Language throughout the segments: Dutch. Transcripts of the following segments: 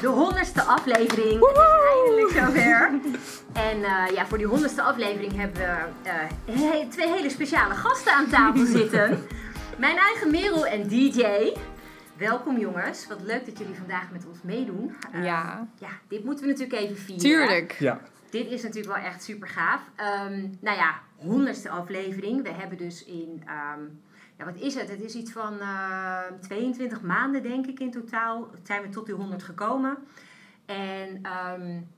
de honderdste aflevering. Het is eindelijk zover. En uh, ja, voor die honderdste aflevering hebben we uh, he twee hele speciale gasten aan tafel zitten. Mijn eigen Merel en DJ. Welkom jongens, wat leuk dat jullie vandaag met ons meedoen. Uh, ja. Ja, dit moeten we natuurlijk even vieren. Tuurlijk. Ja. Dit is natuurlijk wel echt super gaaf. Um, nou ja, honderdste aflevering. We hebben dus in, um, ja wat is het? Het is iets van uh, 22 maanden denk ik in totaal. Zijn we tot die 100 gekomen. En um,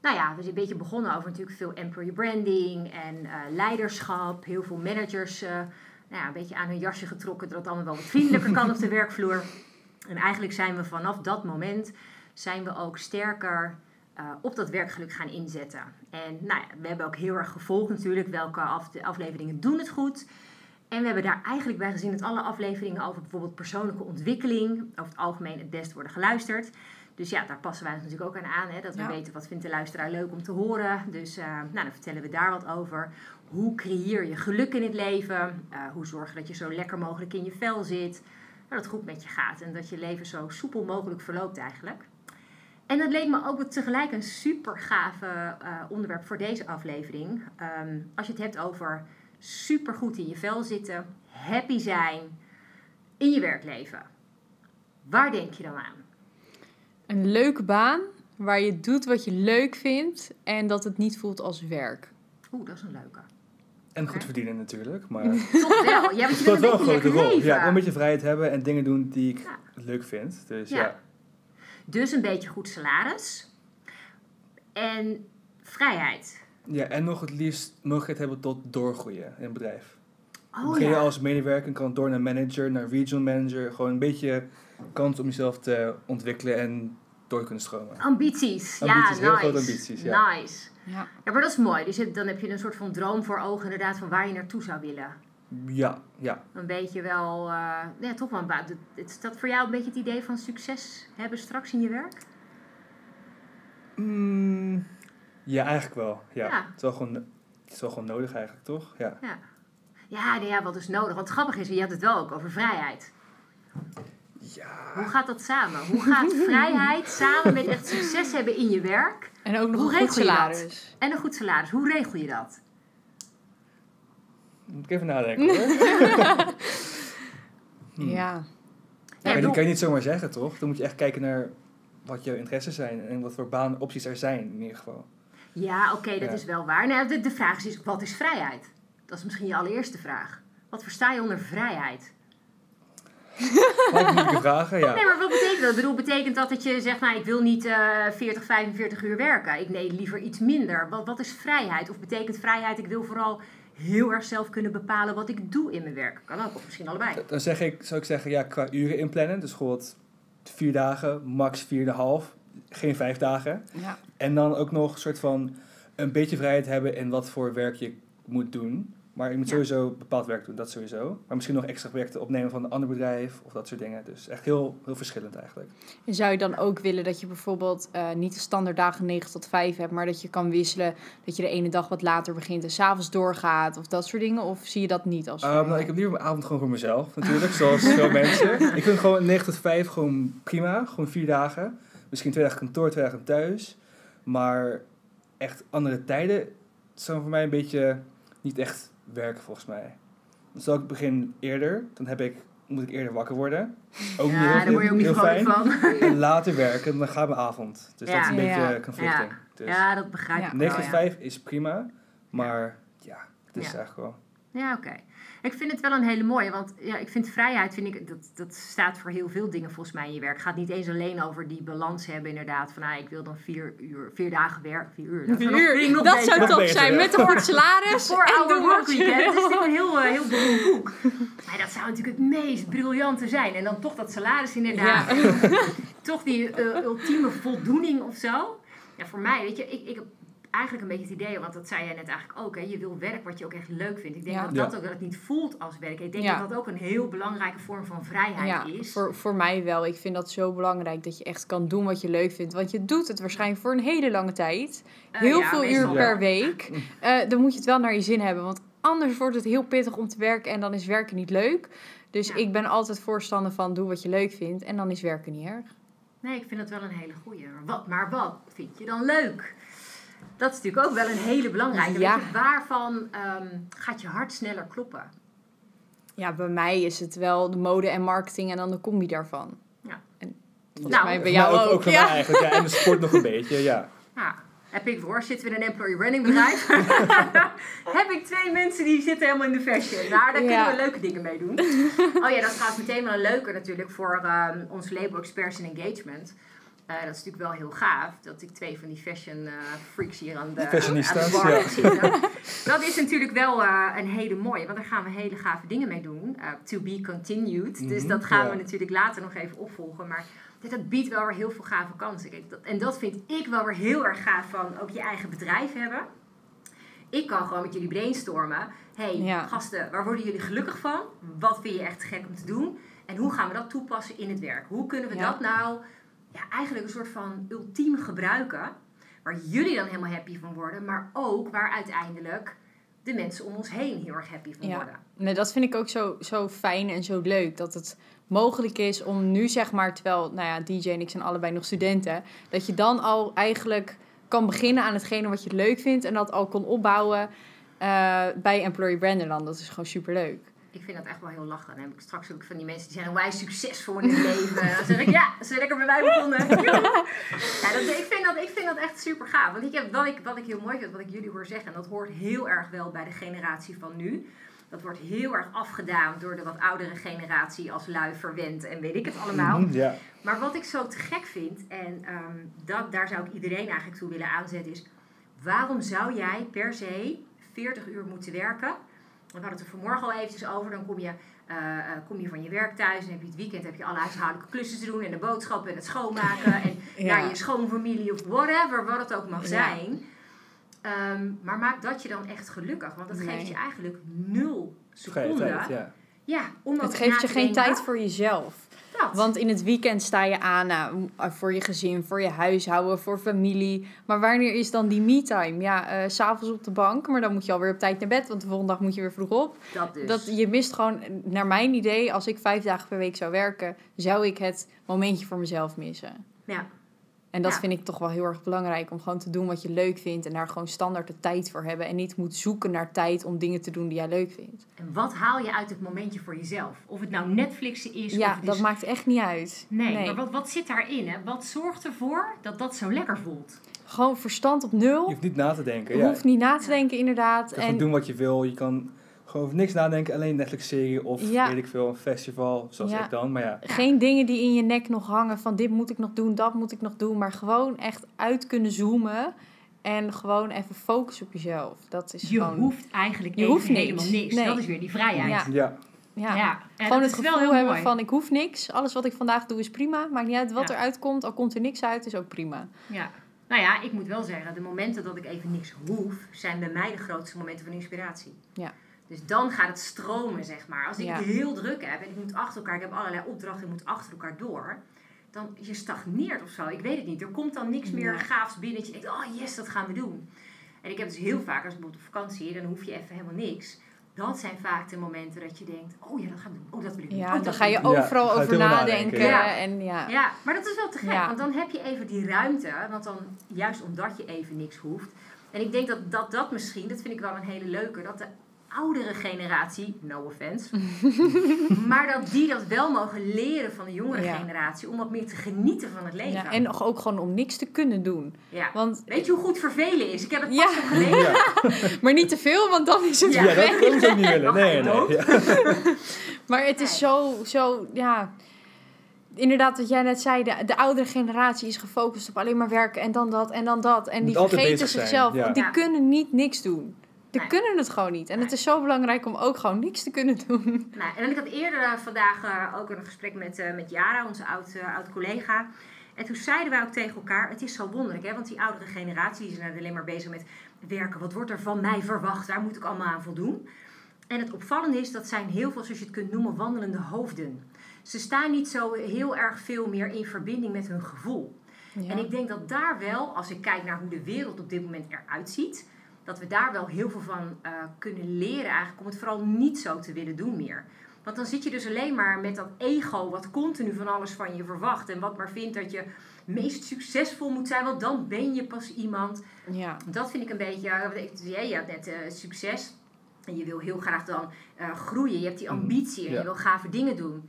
nou ja, we zijn een beetje begonnen over natuurlijk veel employer branding en uh, leiderschap. Heel veel managers uh, nou ja, een beetje aan hun jasje getrokken dat het allemaal wel wat vriendelijker kan op de werkvloer. En eigenlijk zijn we vanaf dat moment zijn we ook sterker uh, op dat werkgeluk gaan inzetten. En nou ja, we hebben ook heel erg gevolgd natuurlijk welke af, afleveringen doen het goed. En we hebben daar eigenlijk bij gezien dat alle afleveringen over bijvoorbeeld persoonlijke ontwikkeling over het algemeen het best worden geluisterd. Dus ja, daar passen wij ons natuurlijk ook aan aan. Hè, dat we ja. weten wat vindt de luisteraar leuk om te horen. Dus uh, nou, dan vertellen we daar wat over. Hoe creëer je geluk in het leven? Uh, hoe zorg je dat je zo lekker mogelijk in je vel zit? Dat het goed met je gaat en dat je leven zo soepel mogelijk verloopt eigenlijk. En dat leek me ook tegelijk een super gave uh, onderwerp voor deze aflevering. Um, als je het hebt over super goed in je vel zitten, happy zijn in je werkleven. Waar denk je dan aan? Een leuke baan waar je doet wat je leuk vindt en dat het niet voelt als werk. Oeh, dat is een leuke. En goed verdienen natuurlijk, maar... Toch wel. Ja, het speelt wel een grote rol. Ja, een beetje vrijheid hebben en dingen doen die ik ja. leuk vind. Dus ja. ja. Dus een beetje goed salaris. En vrijheid. Ja, en nog het liefst mogelijkheid hebben tot doorgroeien in een bedrijf. Oh, Dan begin je ja. als medewerker en kan door naar manager, naar regional manager. Gewoon een beetje kans om jezelf te ontwikkelen en door te kunnen stromen. Ambities, Ambities, ja, heel nice. grote ambities, ja. Nice. Ja. ja, maar dat is mooi. Dus dan heb je een soort van droom voor ogen inderdaad van waar je naartoe zou willen. Ja, ja. Een beetje wel, uh, ja, toch wel een. Is dat voor jou een beetje het idee van succes hebben straks in je werk? Mm, ja, eigenlijk wel. Ja. Ja. Het, is wel gewoon, het is wel gewoon nodig eigenlijk, toch? Ja. Ja. Ja, nee, ja, wat is nodig? Want het grappige is, je had het wel ook over vrijheid. Ja. Hoe gaat dat samen? Hoe gaat vrijheid samen met echt succes hebben in je werk? En ook nog Hoe een goed salaris. En een goed salaris. Hoe regel je dat? Moet ik even nadenken hoor. Hmm. Ja. Ja, ik die kan je niet zomaar zeggen, toch? Dan moet je echt kijken naar wat jouw interesses zijn en wat voor baanopties er zijn in ieder geval. Ja, oké, dat Ja. is wel waar. Nou, de, de vraag is, dus, wat is vrijheid? Dat is misschien je allereerste vraag. Wat versta je onder vrijheid? Moeilijke vragen, ja. Nee, maar wat betekent dat? Ik bedoel, betekent dat dat je zegt, nou, ik wil niet eh 40, 45 uur werken. Ik nee, liever iets minder. Wat, wat is vrijheid? Of betekent vrijheid, ik wil vooral heel erg zelf kunnen bepalen wat ik doe in mijn werk? Kan ook, of misschien allebei. Dan zeg ik, zou ik zeggen, ja, qua uren inplannen. Dus bijvoorbeeld vier dagen, max vier en half. Geen vijf dagen. ja. En dan ook nog een soort van een beetje vrijheid hebben in wat voor werk je moet doen. Maar je moet Ja. sowieso bepaald werk doen, dat sowieso. Maar misschien nog extra projecten opnemen van een ander bedrijf of dat soort dingen. Dus echt heel, heel verschillend eigenlijk. En zou je dan ook willen dat je bijvoorbeeld eh, niet de standaard dagen 9 tot 5 hebt, maar dat je kan wisselen, dat je de ene dag wat later begint en s'avonds doorgaat of dat soort dingen? Of zie je dat niet als Um, nou, ik heb liever mijn avond gewoon voor mezelf, natuurlijk, zoals veel mensen. Ik vind gewoon 9 tot 5 gewoon prima, gewoon vier dagen. Misschien twee dagen kantoor, twee dagen thuis. Maar echt andere tijden zijn voor mij een beetje niet echt werken volgens mij. Dan zal ik begin eerder, dan heb ik, moet ik eerder wakker worden. Ook niet ja, heel, daar word je ook niet fijn. van. En later werken, dan gaat mijn avond. Dus dat is een Ja. beetje Ja. conflicting. Dus Ja, dat begrijp ik 9 wel, tot ja. 5 is prima, maar ja, het is Ja. eigenlijk wel... Ja, oké. Ik vind het wel een hele mooie, want ja, ik vind vrijheid, vind ik, dat, dat staat voor heel veel dingen volgens mij in je werk. Het gaat niet eens alleen over die balans hebben inderdaad, van ah, ik wil dan vier, uur, vier dagen werken, vier uur. Dat, Vier uur, nog dat zou top zijn ja. met een goed salaris. Voor en Our doen Work wat je Week, hè? Dat is natuurlijk een heel, eh, heel beroemd boek. Maar dat zou natuurlijk het meest briljante zijn. En dan toch dat salaris inderdaad. Ja. toch die eh, ultieme voldoening of zo. Ja, voor mij, weet je, ik, ik eigenlijk een beetje het idee, want dat zei jij net eigenlijk ook, hè, je wil werk wat je ook echt leuk vindt. Ik denk Ja. dat Ja. dat ook dat het niet voelt als werk. Ik denk Ja. dat dat ook een heel belangrijke vorm van vrijheid Ja, is. voor, voor mij wel. Ik vind dat zo belangrijk dat je echt kan doen wat je leuk vindt. Want je doet het waarschijnlijk voor een hele lange tijd. Eh, Heel ja, veel uur per week. Eh, dan moet je het wel naar je zin hebben. Want anders wordt het heel pittig om te werken en dan is werken niet leuk. Dus Ja. ik ben altijd voorstander van doe wat je leuk vindt en dan is werken niet erg. Nee, ik vind dat wel een hele goeie. Maar wat, maar wat vind je dan leuk? Dat is natuurlijk ook wel een hele belangrijke. Ja. Je, waarvan ehm, gaat je hart sneller kloppen? Ja, bij mij is het wel de mode en marketing en dan de combi daarvan. Ja. En volgens Nou, mij bij jou ook. ook, voor ja. mij eigenlijk. Ja, en de sport nog een beetje, ja. Nou, heb ik voor, zitten we in een employee branding bedrijf? heb ik twee mensen die zitten helemaal in de fashion. Nou, daar Ja. kunnen we leuke dingen mee doen. Oh ja, dat trouwens meteen wel een leuke natuurlijk voor ehm, ons label Experts in Engagement. Eh, dat is natuurlijk wel heel gaaf dat ik twee van die fashion eh, freaks hier aan de, aan, de bar ja. zitten. Dat is natuurlijk wel eh, een hele mooie, want daar gaan we hele gave dingen mee doen. Eh, to be continued. Dus Mhm, dat gaan ja. we natuurlijk later nog even opvolgen. Maar dit, dat biedt wel weer heel veel gave kansen. Kijk, dat, en dat vind ik wel weer heel erg gaaf van ook je eigen bedrijf hebben. Ik kan gewoon met jullie brainstormen. hey, Ja. gasten, waar worden jullie gelukkig van? Wat vind je echt gek om te doen? En hoe gaan we dat toepassen in het werk? Hoe kunnen we Ja. dat nou ja, eigenlijk een soort van ultiem gebruiken? Waar jullie dan helemaal happy van worden, maar ook waar uiteindelijk de mensen om ons heen heel erg happy van Ja. worden. Nee, dat vind ik ook zo, zo fijn en zo leuk. Dat het mogelijk is om nu, zeg maar, terwijl nou ja, DJ en ik zijn allebei nog studenten, dat je dan al eigenlijk kan beginnen aan hetgene wat je leuk vindt en dat al kon opbouwen eh, bij Employee Branderland. Dat is gewoon super leuk. Ik vind dat echt wel heel lachen. Dan heb ik straks ook van die mensen die zijn wij succesvol in het leven. En dan zeg ik, ja, ze zijn lekker bij mij begonnen. ja, dat, ik, vind dat, ik vind dat echt super gaaf. Want ik heb, wat, ik, wat ik heel mooi vind, wat ik jullie hoor zeggen, en dat hoort heel erg wel bij de generatie van nu. Dat wordt heel erg afgedaan door de wat oudere generatie als lui verwend en weet ik het allemaal. Mhm, Ja. Maar wat ik zo te gek vind, en ehm, dat, daar zou ik iedereen eigenlijk toe willen aanzetten, is waarom zou jij per se 40 uur moeten werken? We hadden het er vanmorgen al eventjes over. Dan kom je, eh, eh, kom je van je werk thuis en heb je het weekend heb je alle huishoudelijke klussen te doen en de boodschappen en het schoonmaken en Ja. naar je schoonfamilie of whatever, wat het ook mag Ja. zijn. Ehm, maar maak dat je dan echt gelukkig, want dat Nee. geeft je eigenlijk nul seconden. tijd, ja. Ja, om Het geeft je geen tijd voor jezelf. Dat. Want in het weekend sta je aan nou, voor je gezin, voor je huishouden, voor familie. Maar wanneer is dan die me-time? Ja, eh, s s'avonds op de bank, maar dan moet je alweer op tijd naar bed, want de volgende dag moet je weer vroeg op. dat dus. Dat, je mist gewoon, naar mijn idee, als ik vijf dagen per week zou werken, zou ik het momentje voor mezelf missen. ja. En dat Ja. vind ik toch wel heel erg belangrijk, om gewoon te doen wat je leuk vindt en daar gewoon standaard de tijd voor hebben. En niet moet zoeken naar tijd om dingen te doen die jij leuk vindt. En wat haal je uit het momentje voor jezelf? Of het nou Netflixen is of Ja, het dat is... maakt echt niet uit. Nee, maar wat, wat zit daarin? Hè? Wat zorgt ervoor dat dat zo lekker voelt? Gewoon verstand op Je nul. hoeft niet na te denken. Je Ja. hoeft niet na te denken, inderdaad. Je kan En doen wat je wil. Je kan gewoon over niks nadenken. Alleen Netflix-serie of Ja. weet ik veel, een festival, zoals Ja. ik dan. Maar ja, geen dingen die in je nek nog hangen van dit moet ik nog doen, dat moet ik nog doen. Maar gewoon echt uit kunnen zoomen en gewoon even focussen op jezelf. Dat is Je gewoon... hoeft eigenlijk Je hoeft niks. helemaal niks. Nee. Dat is weer die vrijheid. Ja. ja. Ja. Ja, en Gewoon het gevoel heel hebben mooi. van ik hoef niks. Alles wat ik vandaag doe is prima. Maakt niet uit wat Ja. eruit komt. Al komt er niks uit, is ook prima. Ja. Nou ja, ik moet wel zeggen, de momenten dat ik even niks hoef, zijn bij mij de grootste momenten van inspiratie. Ja. Dus dan gaat het stromen, zeg maar. Als ik Ja. het heel druk heb en ik moet achter elkaar, ik heb allerlei opdrachten, ik moet achter elkaar door, dan je stagneert of zo. Ik weet het niet. Er komt dan niks meer Ja. gaafs binnen dat je denkt, oh yes, dat gaan we doen. En ik heb dus heel vaak, als ik bijvoorbeeld op vakantie, dan hoef je even helemaal niks. Dat zijn vaak de momenten dat je denkt, oh ja, dat gaan we doen. Oh, dat wil ik doen. Ja, Oh, dan ga je. Ja, overal over nadenken. nadenken, ja. En ja. Ja, maar dat is wel te gek, Ja. want dan heb je even die ruimte, want dan, juist omdat je even niks hoeft. En ik denk dat dat, dat misschien, dat vind ik wel een hele leuke, dat de oudere generatie, no offense, maar dat die dat wel mogen leren van de jongere Ja. generatie om wat meer te genieten van het leven. Ja, en nog ook gewoon om niks te kunnen doen. Ja. Want, Weet je hoe goed vervelen is? Ik heb het Ja. pas nog gelezen. Ja, maar niet te veel, want dan is het Ja. ja, weg. dat moet ik ook niet willen. Nee, nee. Ja. Maar het is zo, zo, ja. Inderdaad, wat jij net zei, de, de oudere generatie is gefocust op alleen maar werken en dan dat en dan dat. En die vergeten zichzelf, ja. die Ja. kunnen niet niks doen. Die Nee. kunnen het gewoon niet. En het is zo belangrijk om ook gewoon niks te kunnen doen. En ik had eerder eh, vandaag eh, ook een gesprek met, eh, met Jara, onze oud, oud collega. En toen zeiden wij ook tegen elkaar, het is zo wonderlijk, hè? want die oudere generatie zijn alleen maar bezig met werken. Wat wordt er van mij verwacht? Daar moet ik allemaal aan voldoen. En het opvallende is, dat zijn heel veel, zoals je het kunt noemen, wandelende hoofden. Ze staan niet zo heel erg veel meer in verbinding met hun gevoel. Ja. En ik denk dat daar wel, als ik kijk naar hoe de wereld op dit moment eruit ziet, dat we daar wel heel veel van eh, kunnen leren eigenlijk om het vooral niet zo te willen doen meer. Want dan zit je dus alleen maar met dat ego wat continu van alles van je verwacht en wat maar vindt dat je meest succesvol moet zijn, want dan ben je pas iemand. ja. Dat vind ik een beetje, ja, jij je had net eh, succes en je wil heel graag dan eh, groeien. Je hebt die ambitie en Ja. je wil gave dingen doen.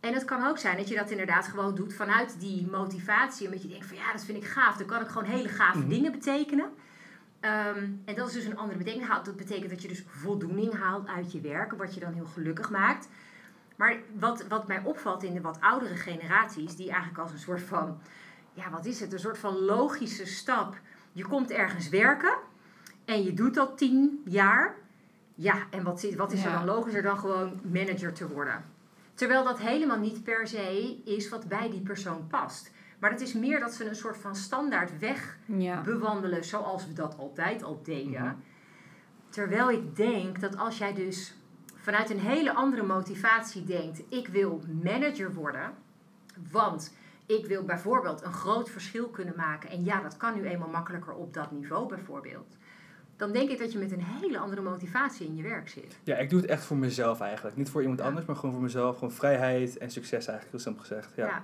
En het kan ook zijn dat je dat inderdaad gewoon doet vanuit die motivatie. Omdat je denkt van ja, dat vind ik gaaf. Dan kan ik gewoon hele gave Mhm. dingen betekenen. Ehm, en dat is dus een andere betekenis. Dat betekent dat je dus voldoening haalt uit je werk. Wat je dan heel gelukkig maakt. Maar wat, wat mij opvalt in de wat oudere generaties. Die eigenlijk als een soort van... Ja, wat is het? Een soort van logische stap. Je komt ergens werken. En je doet dat tien jaar. Ja, en wat, zit- wat is er dan logischer dan gewoon manager te worden? Terwijl dat helemaal niet per se is wat bij die persoon past. Maar het is meer dat ze een soort van standaard weg Ja. bewandelen zoals we dat altijd al deden. Mhm. Terwijl ik denk dat als jij dus vanuit een hele andere motivatie denkt: ik wil manager worden, want ik wil bijvoorbeeld een groot verschil kunnen maken. En ja, dat kan nu eenmaal makkelijker op dat niveau bijvoorbeeld. Dan denk ik dat je met een hele andere motivatie in je werk zit. Ja, ik doe het echt voor mezelf eigenlijk. Niet voor iemand Ja. anders, maar gewoon voor mezelf. Gewoon vrijheid en succes eigenlijk, heel simpel gezegd. Ja. Ja,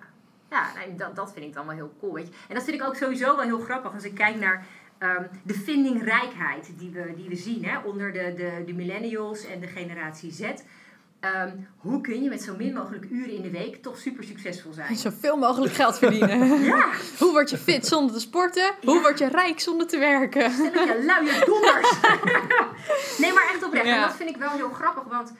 ja nee, dat, dat vind ik dan wel heel cool. Weet je. En dat vind ik ook sowieso wel heel grappig als ik kijk naar ehm, de vindingrijkheid die we, die we zien hè, onder de, de, de millennials en de generatie Z. Ehm, hoe kun je met zo min mogelijk uren in de week toch super succesvol zijn? Zoveel mogelijk geld verdienen. Ja, Hoe word je fit zonder te sporten? Hoe word je rijk zonder te werken? stelletje luie donders. nee, maar echt oprecht. En Ja. dat vind ik wel heel grappig, want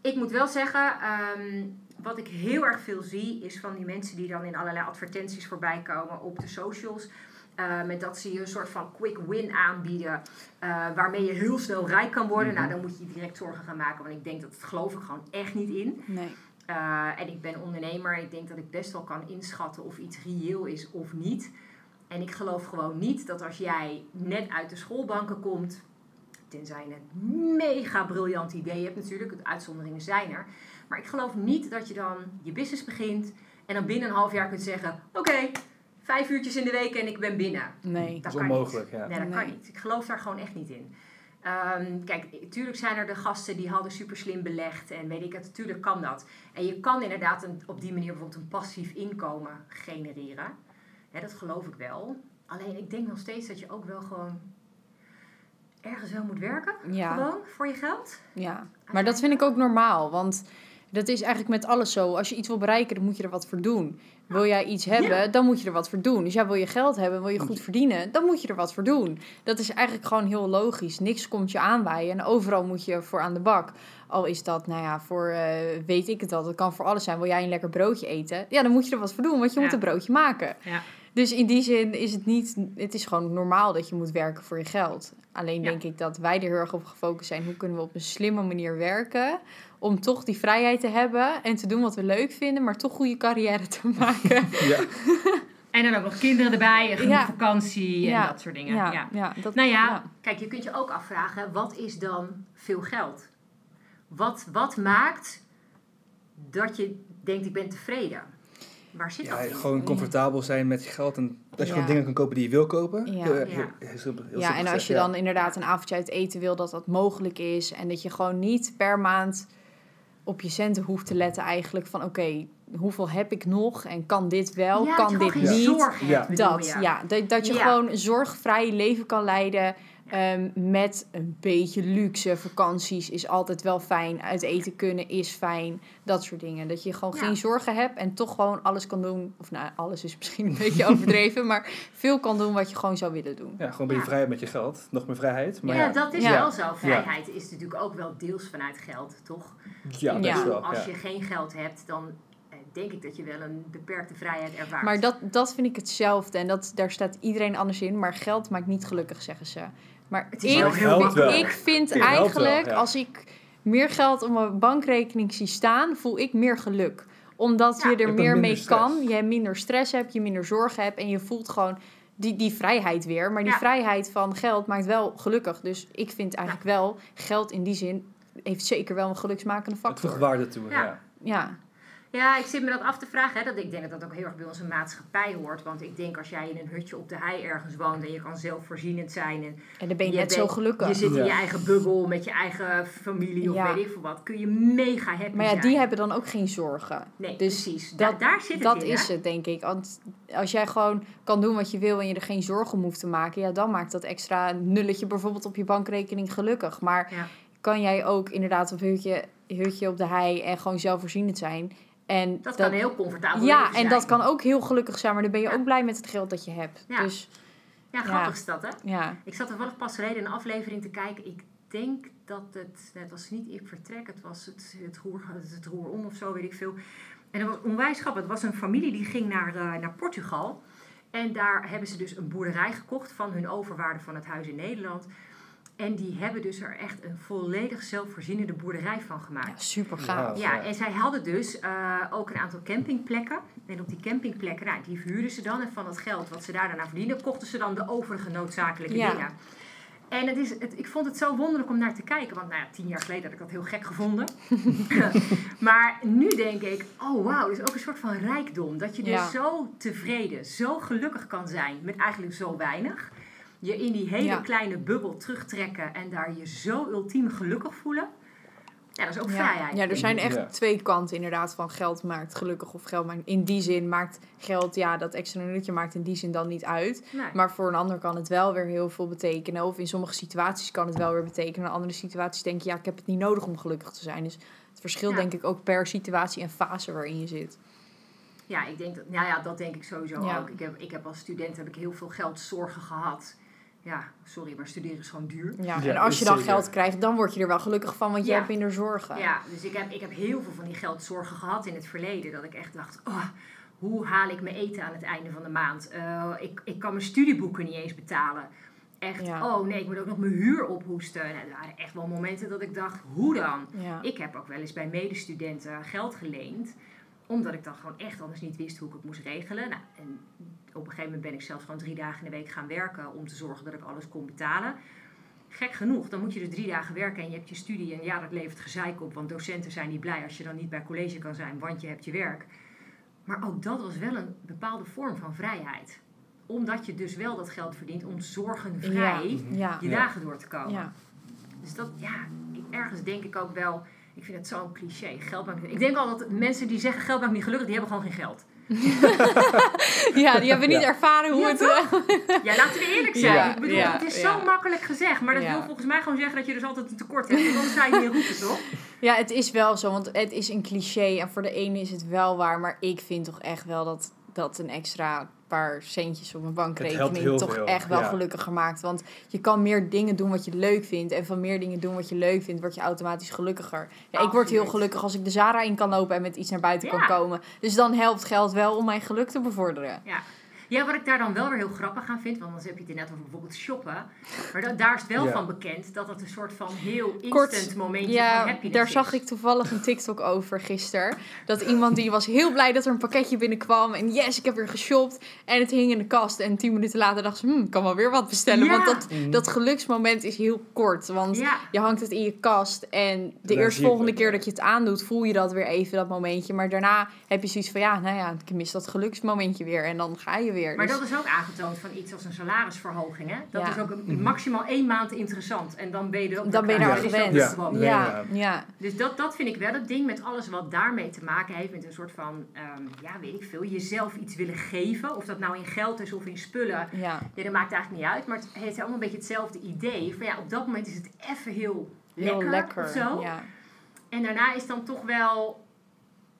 ik moet wel zeggen, ehm, wat ik heel erg veel zie, is van die mensen die dan in allerlei advertenties voorbij komen op de socials. eh, met dat ze je een soort van quick win aanbieden, eh, waarmee je heel snel rijk kan worden. Mhm. Nou, dan moet je je direct zorgen gaan maken, want ik denk dat dat geloof ik gewoon echt niet in. Nee. Uh, en ik ben ondernemer ik denk dat ik best wel kan inschatten of iets reëel is of niet. En ik geloof gewoon niet dat als jij net uit de schoolbanken komt, tenzij je een mega briljant idee hebt natuurlijk, de uitzonderingen zijn er. Maar ik geloof niet dat je dan je business begint en dan binnen een half jaar kunt zeggen, oké, vijf uurtjes in de week en ik ben binnen. Nee. Dat is kan onmogelijk, niet. ja. Nee, dat Nee. kan niet. Ik geloof daar gewoon echt niet in. Ehm, kijk, natuurlijk zijn er de gasten die hadden super slim belegd en weet ik het, natuurlijk kan dat. En je kan inderdaad een, op die manier bijvoorbeeld een passief inkomen genereren. Hè, dat geloof ik wel. Alleen ik denk nog steeds dat je ook wel gewoon ergens wel moet werken. Ja. Gewoon voor je geld. Ja, maar dat vind ik ook normaal. Want dat is eigenlijk met alles zo. Als je iets wil bereiken, dan moet je er wat voor doen. Wil jij iets hebben, dan moet je er wat voor doen. Dus ja, wil je geld hebben, wil je goed verdienen, dan moet je er wat voor doen. Dat is eigenlijk gewoon heel logisch. Niks komt je aanwaaien en overal moet je voor aan de bak. Al is dat, nou ja, voor eh, weet ik het al, dat kan voor alles zijn. Wil jij een lekker broodje eten? Ja, dan moet je er wat voor doen, want je Ja. moet een broodje maken. Ja. Dus in die zin is het niet, het is gewoon normaal dat je moet werken voor je geld. Alleen denk ik dat wij er heel erg op gefocust zijn. Hoe kunnen we op een slimme manier werken om toch die vrijheid te hebben en te doen wat we leuk vinden, maar toch goede carrière te maken. Ja. En dan ook nog kinderen erbij, en Ja. vakantie en Ja. dat soort dingen. ja, ja. ja, dat, Nou ja, ja. kijk, je kunt je ook afvragen, wat is dan veel geld? Wat, wat maakt dat je denkt, ik ben tevreden? Waar zit Ja, dat in? gewoon comfortabel zijn met je geld en dat je Ja. gewoon dingen kan kopen die je wil kopen. Ja. Heel, heel, heel simpel, heel ja, simpel en als je ja. dan inderdaad een avondje uit eten wil, dat dat mogelijk is. En dat je gewoon niet per maand op je centen hoeft te letten eigenlijk van oké, hoeveel heb ik nog en kan dit wel, ja, kan dit niet. zorg hebt, Dat, je. ja. Dat, dat je Ja. gewoon een zorgvrij leven kan leiden. Ehm, met een beetje luxe. Vakanties is altijd wel fijn. Uit eten kunnen is fijn. Dat soort dingen. Dat je gewoon Ja. geen zorgen hebt en toch gewoon alles kan doen. Of nou, alles is misschien een beetje overdreven. Maar veel kan doen wat je gewoon zou willen doen. Ja, gewoon ben je Ja. vrij met je geld. Nog meer vrijheid. Maar ja, ja, dat is Ja. wel zo. Vrijheid is natuurlijk ook wel deels vanuit geld, toch? ja, best Ja. wel. Als Ja. je geen geld hebt, dan eh, denk ik dat je wel een beperkte vrijheid ervaart. Maar dat, dat vind ik hetzelfde. En dat, daar staat iedereen anders in. Maar geld maakt niet gelukkig, zeggen ze. Maar Het is wel ik, heel ik vind Het eigenlijk, wel, ja. als ik meer geld op mijn bankrekening zie staan, voel ik meer geluk. Omdat Ja, je er meer mee stress. kan. Je minder stress hebt, je minder zorgen hebt. En je voelt gewoon die, die vrijheid weer. Maar die Ja. vrijheid van geld maakt wel gelukkig. Dus ik vind eigenlijk wel, geld in die zin heeft zeker wel een geluksmakende Het factor. voegt waarde toe, Ja. ja. Ja, ik zit me dat af te vragen. Hè, dat ik denk dat dat ook heel erg bij onze maatschappij hoort. Want ik denk als jij in een hutje op de hei ergens woont en je kan zelfvoorzienend zijn en en dan ben je, Je net zo bent- gelukkig. je zit in Ja. je eigen bubbel met je eigen familie of Ja. weet ik veel wat, kun je mega happy maar ja, zijn. die hebben dan ook geen zorgen. Nee, dus precies. dat- Da- daar zit het Dat in, is hè? het, denk ik. Want als jij gewoon kan doen wat je wil en je er geen zorgen om hoeft te maken, ja, dan maakt dat extra nulletje bijvoorbeeld op je bankrekening gelukkig. Maar Ja. kan jij ook inderdaad op hutje, hutje op de hei en gewoon zelfvoorzienend zijn? En Dat, kan heel comfortabel Ja, leven en zijn. dat kan ook heel gelukkig zijn, maar dan ben je Ja. ook blij met het geld dat je hebt. Ja. Dus Ja, Ja. grappig is dat, hè? ja, Ik zat toevallig pas geleden een aflevering te kijken. Ik denk dat het, het was niet Ik Vertrek, het was het, het, roer, het roer om of zo, weet ik veel. En dat was onwijs grappig. Het was een familie die ging naar, eh, naar Portugal. En daar hebben ze dus een boerderij gekocht van hun overwaarde van het huis in Nederland. En die hebben dus er echt een volledig zelfvoorzienende boerderij van gemaakt. ja super gaaf. Ja, en zij hadden dus eh, ook een aantal campingplekken. En op die campingplekken, nou, die verhuurden ze dan. En van het geld wat ze daar daarna verdienden, kochten ze dan de overige noodzakelijke Ja. dingen. En het is, het, ik vond het zo wonderlijk om naar te kijken. Want nou ja, tien jaar geleden had ik dat heel gek gevonden. maar nu denk ik, oh wauw, dat is ook een soort van rijkdom. Dat je dus Ja. zo tevreden, zo gelukkig kan zijn met eigenlijk zo weinig. Je in die hele Ja. kleine bubbel terugtrekken en daar je zo ultiem gelukkig voelen. Ja, dat is ook vrijheid. Ja, er zijn echt Ja. twee kanten inderdaad van geld maakt gelukkig of geld maakt. In die zin maakt geld, ja, dat extra nutje maakt in die zin dan niet uit. Nee. Maar voor een ander kan het wel weer heel veel betekenen. Of in sommige situaties kan het wel weer betekenen. In andere situaties denk je, ja, ik heb het niet nodig om gelukkig te zijn. Dus het verschilt Ja. denk ik ook per situatie en fase waarin je zit. Ja, ik denk dat, nou ja, dat denk ik sowieso Ja. ook. Ik heb, ik heb als student heb ik heel veel geldzorgen gehad. Ja, sorry, maar studeren is gewoon duur. Ja, Ja, en als je dan zeker. geld krijgt, dan word je er wel gelukkig van, want je Ja. hebt minder zorgen. Ja, dus ik heb, ik heb heel veel van die geldzorgen gehad in het verleden. Dat ik echt dacht, oh, hoe haal ik mijn eten aan het einde van de maand? Eh, ik, ik kan mijn studieboeken niet eens betalen. Echt, Ja. oh nee, ik moet ook nog mijn huur ophoesten. En er waren echt wel momenten dat ik dacht, hoe dan? Ja. Ik heb ook wel eens bij medestudenten geld geleend. Omdat ik dan gewoon echt anders niet wist hoe ik het moest regelen. Nou, en op een gegeven moment ben ik zelfs gewoon drie dagen in de week gaan werken om te zorgen dat ik alles kon betalen. Gek genoeg, dan moet je dus drie dagen werken en je hebt je studie. En ja, dat levert gezeik op, want docenten zijn niet blij als je dan niet bij college kan zijn, want je hebt je werk. Maar ook dat was wel een bepaalde vorm van vrijheid. Omdat je dus wel dat geld verdient om zorgenvrij Ja. je dagen door te komen. Ja. Dus dat, ja, ik- ergens denk ik ook wel, ik vind het zo'n cliché. Geld maakt niet- Ik denk al dat mensen die zeggen geld maakt niet gelukkig, die hebben gewoon geen geld. ja, die hebben niet Ja. ervaren hoe Ja, het... eh, Ja, laten we eerlijk zijn. Ja, ik bedoel, ja, het is ja. zo makkelijk gezegd. Maar dat Ja. wil volgens mij gewoon zeggen dat je dus altijd een tekort hebt. Want anders ga je niet roepen, toch? Ja, het is wel zo, want het is een cliché en voor de ene is het wel waar, maar ik vind toch echt wel dat, dat een extra paar centjes op mijn helpt bankrekening toch veel, echt wel ja. gelukkiger maakt. Want je kan meer dingen doen wat je leuk vindt en van meer dingen doen wat je leuk vindt, word je automatisch gelukkiger. Ja, ik word heel gelukkig als ik de Zara in kan lopen en met iets naar buiten Ja. kan komen. Dus dan helpt geld wel om mijn geluk te bevorderen. Ja. Ja, wat ik daar dan wel weer heel grappig aan vind, want dan heb je het inderdaad over bijvoorbeeld shoppen. Maar da- daar is het wel Ja. van bekend dat het een soort van heel instant Kort, momentje van Ja, happiness daar is. zag ik toevallig een TikTok over gisteren. Dat iemand die was heel blij dat er een pakketje binnenkwam. En yes, ik heb weer geshopt. En het hing in de kast. En tien minuten later dacht ze, hm, ik kan wel weer wat bestellen. Ja. Want dat, Mhm. dat geluksmoment is heel kort. Want Ja, je hangt het in je kast. En de eerstvolgende keer dat je het aandoet, voel je dat weer even, dat momentje. Maar daarna heb je zoiets van, ja, nou ja, ik mis dat geluksmomentje weer. En dan ga je weer. Maar Dus- dat is ook aangetoond van iets als een salarisverhoging. Hè? Dat Ja. is ook een, maximaal één maand interessant. En dan ben je er ook Dan ben je daar gewend. Ja. ja, Ja. ja, Dus dat, dat vind ik wel het ding met alles wat daarmee te maken heeft. Met een soort van, ehm, ja, weet ik veel, jezelf iets willen geven. Of dat nou in geld is of in spullen. ja. Ja, dat maakt eigenlijk niet uit. Maar het heeft allemaal een beetje hetzelfde idee. Van ja, op dat moment is het even heel Heel lekker, lekker. of zo. Ja. En daarna is dan toch wel...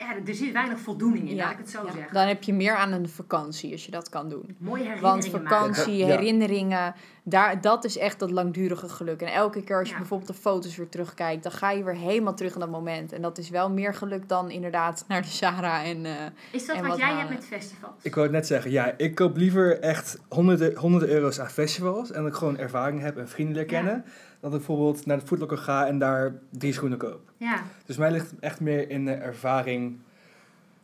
Ja, er zit weinig voldoening in, Ja, laat ik het zo ja. zeggen. Dan heb je meer aan een vakantie als je dat kan doen. Mooie herinneringen Want vakantie, herinneringen, daar, dat is echt dat langdurige geluk. En elke keer als je Ja. bijvoorbeeld de foto's weer terugkijkt, dan ga je weer helemaal terug in dat moment. En dat is wel meer geluk dan inderdaad naar de Sarah en... eh, Is dat en wat, wat jij halen. hebt met festivals? Ik wou het net zeggen, ja, ik koop liever echt honderden, honderden euro's aan festivals en dat ik gewoon ervaring heb en vrienden leer Ja. kennen, dat ik bijvoorbeeld naar de Footlocker ga en daar drie schoenen koop. Ja, Dus mij ligt het echt meer in de ervaring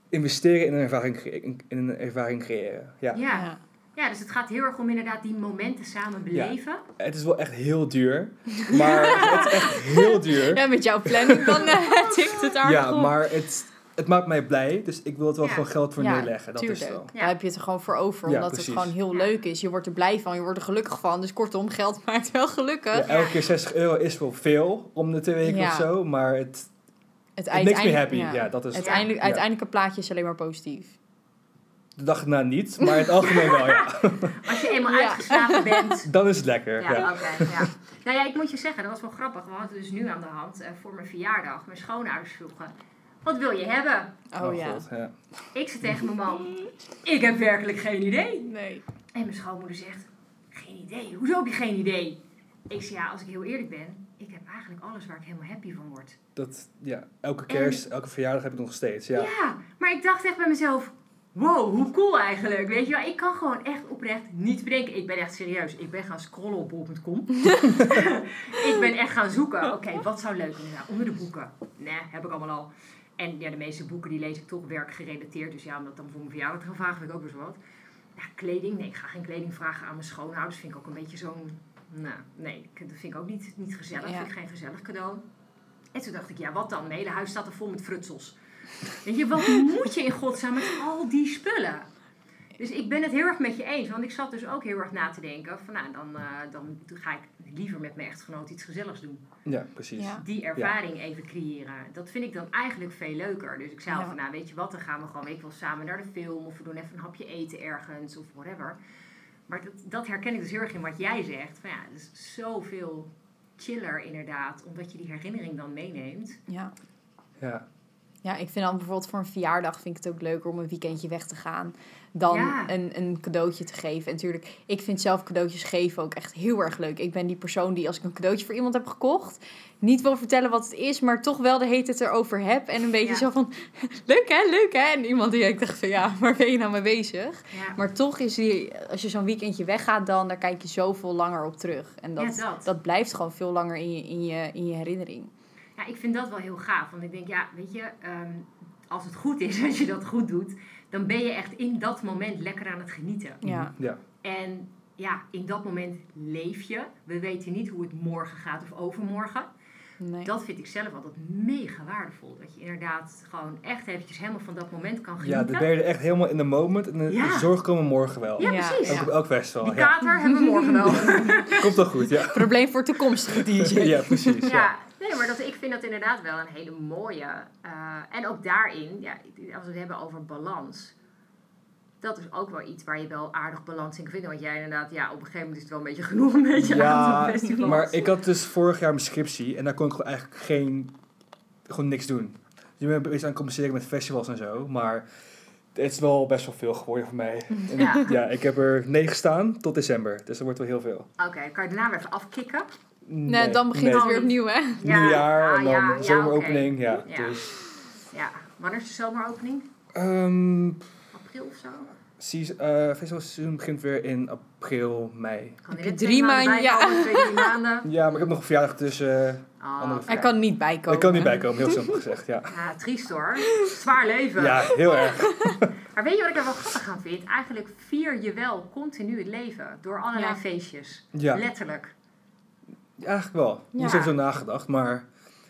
investeren in een ervaring, in, een ervaring creëren. Ja. Ja. ja, dus het gaat heel erg om inderdaad die momenten samen beleven. Het is wel echt heel duur, maar het is echt heel duur. Ja, met jouw planning dan eh, tikt het aardig Ja, maar het, het maakt mij blij, dus ik wil het wel Ja. gewoon geld voor Ja, neerleggen. Dat is Tuurlijk. wel. Daar heb je het er gewoon voor over, Ja, omdat het gewoon heel Ja. leuk is. Je wordt er blij van, je wordt er gelukkig van. Dus kortom, geld maakt wel gelukkig. Ja, elke keer 60 euro is wel veel om de twee weken Ja. of zo, maar het, Het makes me happy. ja. Ja, dat is Uiteindelijk, ja. uiteindelijke plaatje is alleen maar positief. De dag erna niet, maar in het algemeen wel, ja. Als je eenmaal Ja. uitgeslapen bent. Dan is het lekker. Ja, Ja. oké. ja. Nou ja, ik moet je zeggen, dat was wel grappig. We hadden dus nu aan de hand eh, voor mijn verjaardag. Mijn schoonouders vroegen, wat wil je hebben? Oh, ja. God, ja. Ik zei tegen mijn man, ik heb werkelijk geen idee. Nee. En mijn schoonmoeder zegt, geen idee. Hoezo heb je geen idee? Ik zei, ja, als ik heel eerlijk ben, ik heb eigenlijk alles waar ik helemaal happy van word. Dat, ja, elke kerst, elke verjaardag heb ik nog steeds. Ja. Ja, maar ik dacht echt bij mezelf, wow, hoe cool eigenlijk. Weet je wel, ik kan gewoon echt oprecht niet bedenken. Ik ben echt serieus. Ik ben gaan scrollen op bol.com. ik ben echt gaan zoeken. Oké, wat zou leuk zijn? Onder de boeken. Nee, heb ik allemaal al. En ja, de meeste boeken die lees ik toch werkgerelateerd. Dus ja, om dat dan voor mijn verjaardag te gaan vragen, vind ik ook best wel wat. Ja, kleding. Nee, ik ga geen kleding vragen aan mijn schoonouders. Vind ik ook een beetje zo'n... Nou, nee, dat vind ik ook niet, niet gezellig. Ja. Vind ik geen gezellig cadeau. En toen dacht ik, ja, wat dan? Mijn hele huis staat er vol met frutsels. Weet je, wat moet je in godsnaam met al die spullen? Dus ik ben het heel erg met je eens. Want ik zat dus ook heel erg na te denken. Van nou, dan, eh, dan ga ik liever met mijn echtgenoot iets gezelligs doen. Ja, precies. Ja. Die ervaring even creëren. Dat vind ik dan eigenlijk veel leuker. Dus ik zei al Ja. van nou, weet je wat, dan gaan we gewoon weet je wel, samen naar de film. Of we doen even een hapje eten ergens of whatever. Maar dat, dat herken ik dus heel erg in wat jij zegt. Van ja, het is zoveel chiller inderdaad. Omdat je die herinnering dan meeneemt. Ja. Ja. Ja, ik vind dan bijvoorbeeld voor een verjaardag vind ik het ook leuker om een weekendje weg te gaan. Dan Ja. een, een cadeautje te geven. En natuurlijk, ik vind zelf cadeautjes geven ook echt heel erg leuk. Ik ben die persoon die als ik een cadeautje voor iemand heb gekocht, niet wil vertellen wat het is, maar toch wel de heet het erover heb. En een beetje Ja. zo van, leuk hè, leuk hè. En iemand die ik dacht van, ja, waar ben je nou mee bezig? Ja. Maar toch is die, als je zo'n weekendje weggaat dan, daar kijk je zoveel langer op terug. En dat. dat blijft gewoon veel langer in je, in je, in je herinnering. Ja, ik vind dat wel heel gaaf. Want ik denk, ja, weet je, ehm, als het goed is, als je dat goed doet, dan ben je echt in dat moment lekker aan het genieten. Ja. Ja. En ja, in dat moment leef je. We weten niet hoe het morgen gaat of overmorgen. Nee. Dat vind ik zelf altijd mega waardevol. Dat je inderdaad gewoon echt eventjes helemaal van dat moment kan ja, genieten. dan ben je er echt helemaal in de moment en de Ja. zorg komen morgen wel. Ja, Ja, precies. Ook op elk festival. Die Ja. kater hebben we morgen wel. Komt wel goed, ja. Probleem voor toekomstige DJ's. Ja, precies. Ja. Nee, maar dat, ik vind dat inderdaad wel een hele mooie. eh, en ook daarin, ja, als we het hebben over balans. Dat is ook wel iets waar je wel aardig balans in kan vinden. Want jij inderdaad, ja, op een gegeven moment is het wel een beetje genoeg een beetje Ja, aantal festivals. Maar ik had dus vorig jaar mijn scriptie en daar kon ik gewoon eigenlijk geen, gewoon niks doen. Dus ik ben bezig aan het compenseren met festivals en zo, maar het is wel best wel veel geworden voor mij. En Ja. ja, ik heb er negen staan tot december, dus dat wordt wel heel veel. Oké, kan je daarna weer even afkicken? Nee, dan begint nee. het weer opnieuw, hè? Ja, Nieuwjaar ah, en dan ja, ja, zomeropening, ja. Ja. Dus, Ja, wanneer is de zomeropening? ehm, April of zo? season- eh, festivalseizoen begint weer in april, mei. Kan Heb je drie maanden ja. maanden? Ja, maar ik heb nog een verjaardag tussen. Oh, Hij kan niet bijkomen. Ik kan niet bijkomen, heel simpel gezegd, ja. Ja, triest hoor. Zwaar leven. Ja, heel erg. Maar weet je wat ik er wel grappig aan vind? Eigenlijk vier je wel continu het leven. Door allerlei Ja. feestjes. Ja, Letterlijk. Eigenlijk wel. Ja. Niet zoveel nagedacht, maar